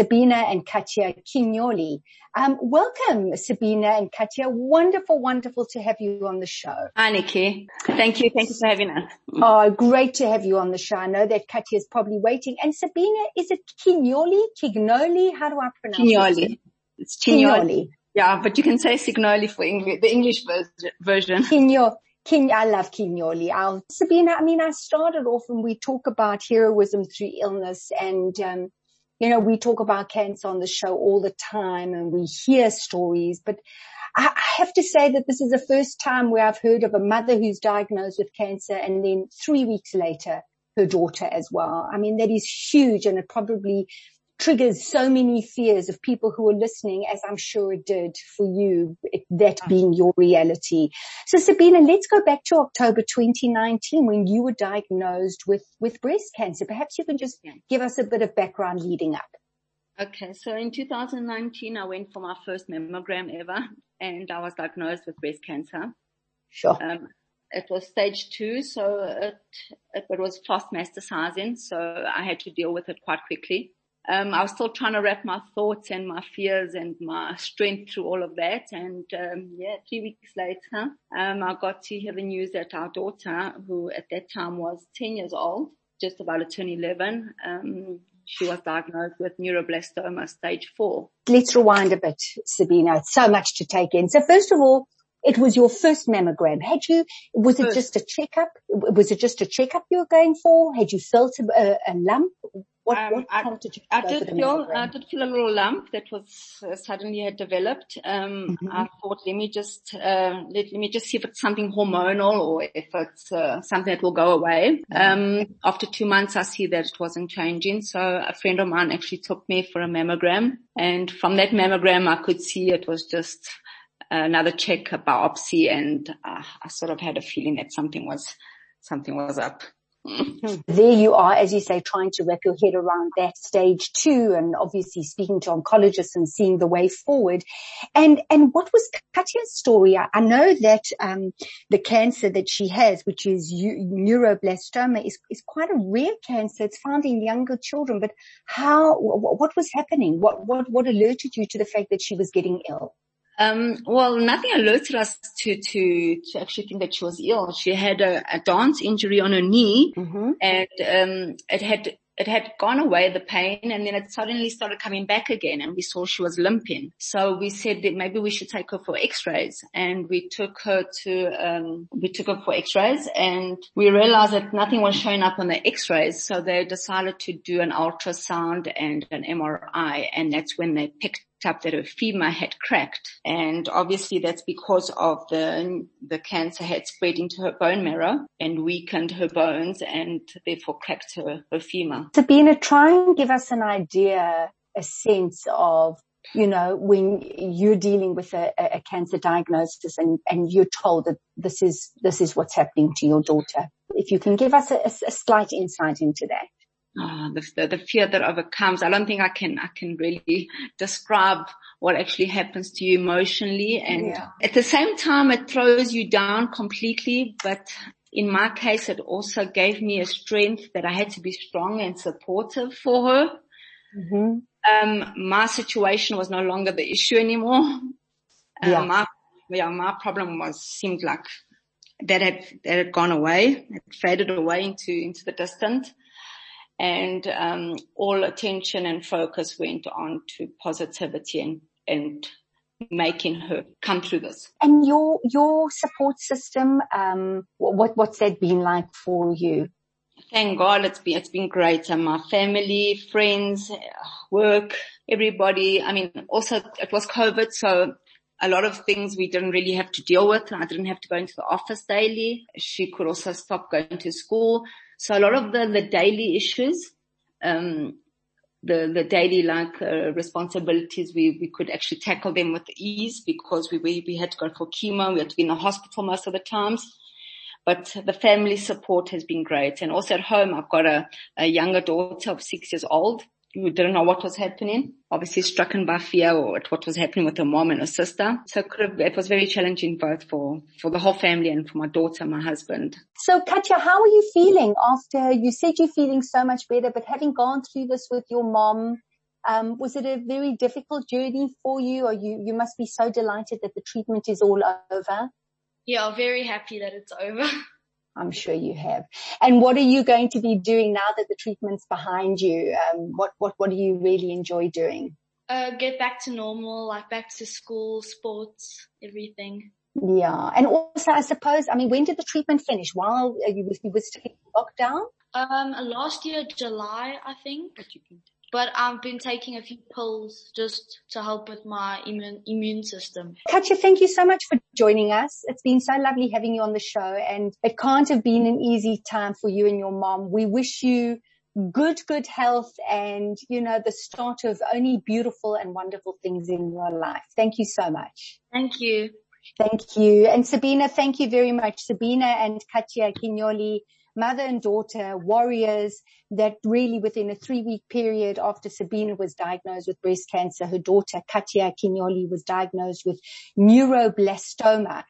Sabina and Katia Cignoli. Um, welcome, Sabina and Katia. Wonderful, wonderful to have you on the show. Hi, Nikki. Thank you. Thank you for having us. Oh, great to have you on the show. I know that Katia is probably waiting. And Sabina, is it Kinyoli, Kignoli? How do I pronounce Kinyoli. it? It's Kinyoli. Yeah, but you can say Signoli for English, the English version. Kinyo. King, I love Kinyoli. I'll, Sabina, I mean, I started off and we talk about heroism through illness and, um, you know, we talk about cancer on the show all the time and we hear stories, but I have to say that this is the first time where I've heard of a mother who's diagnosed with cancer and then three weeks later, her daughter as well. I mean, that is huge and it probably triggers so many fears of people who are listening, as I'm sure it did for you, it, that being your reality. So Sabina, let's go back to October 2019 when you were diagnosed with, with breast cancer. Perhaps you can just give us a bit of background leading up. Okay, so in 2019, I went for my first mammogram ever and I was diagnosed with breast cancer. Sure. Um, it was stage two, so it, it, it was fast metastasizing, so I had to deal with it quite quickly um, I was still trying to wrap my thoughts and my fears and my strength through all of that. And um, yeah, three weeks later, um, I got to hear the news that our daughter, who at that time was 10 years old, just about to turn 11, um, she was diagnosed with neuroblastoma stage four. Let's rewind a bit, Sabina. It's so much to take in. So first of all, it was your first mammogram. Had you, was it just a checkup? Was it just a checkup you were going for? Had you felt a, a lump? What, um, what I, prompted you I did feel, I did feel a little lump that was uh, suddenly had developed. Um, mm-hmm. I thought, let me just, uh, let, let, me just see if it's something hormonal or if it's uh, something that will go away. Um, after two months, I see that it wasn't changing. So a friend of mine actually took me for a mammogram and from that mammogram, I could see it was just another check, a biopsy, and uh, I sort of had a feeling that something was, something was up. There you are, as you say, trying to wrap your head around that stage two and obviously speaking to oncologists and seeing the way forward. And, and what was Katya's story? I, I know that, um, the cancer that she has, which is neuroblastoma is, is quite a rare cancer. It's found in younger children, but how, what was happening? What, what, what alerted you to the fact that she was getting ill? Um, well, nothing alerted us to, to, to actually think that she was ill. She had a, a dance injury on her knee mm-hmm. and, um, it had, it had gone away, the pain, and then it suddenly started coming back again and we saw she was limping. So we said that maybe we should take her for x-rays and we took her to, um, we took her for x-rays and we realized that nothing was showing up on the x-rays. So they decided to do an ultrasound and an MRI and that's when they picked up that her femur had cracked. And obviously that's because of the, the cancer had spread into her bone marrow and weakened her bones and therefore cracked her, her femur. Sabina, try and give us an idea, a sense of you know, when you're dealing with a, a cancer diagnosis and, and you're told that this is, this is what's happening to your daughter. If you can give us a, a slight insight into that oh, the, the, the fear that overcomes. I don't think I can, I can really describe what actually happens to you emotionally. And yeah. at the same time, it throws you down completely. But in my case, it also gave me a strength that I had to be strong and supportive for her. Mm-hmm. Um, my situation was no longer the issue anymore. Um, yeah. my, yeah, my problem was, seemed like that had, that had gone away. It faded away into, into the distance and um, all attention and focus went on to positivity and, and making her come through this. And your your support system, um, what what's that been like for you? Thank God, it's been it's been great. And my family, friends, work, everybody. I mean, also it was COVID, so a lot of things we didn't really have to deal with. I didn't have to go into the office daily. She could also stop going to school. So a lot of the, the daily issues, um, the, the daily like uh, responsibilities, we, we could actually tackle them with ease because we, we, we had to go for chemo. We had to be in the hospital most of the times. but the family support has been great. And also at home, I've got a, a younger daughter of six years old who didn't know what was happening, obviously stricken by fear or what was happening with her mom and her sister. So it, could have, it was very challenging both for, for the whole family and for my daughter and my husband. So Katia, how are you feeling after you said you're feeling so much better, but having gone through this with your mom, um, was it a very difficult journey for you or you, you must be so delighted that the treatment is all over? Yeah, very happy that it's over. I'm sure you have. And what are you going to be doing now that the treatment's behind you? Um, what, what, what do you really enjoy doing? Uh, get back to normal, like back to school, sports, everything. Yeah. And also, I suppose, I mean, when did the treatment finish? While you, you were still in lockdown? Um, last year, July, I think but I've been taking a few pills just to help with my immune, immune system. Katia, thank you so much for joining us. It's been so lovely having you on the show and it can't have been an easy time for you and your mom. We wish you good, good health and, you know, the start of only beautiful and wonderful things in your life. Thank you so much. Thank you. Thank you. And Sabina, thank you very much. Sabina and Katia Cignoli mother and daughter warriors that really within a three week period after Sabina was diagnosed with breast cancer, her daughter Katia Cignoli was diagnosed with neuroblastoma.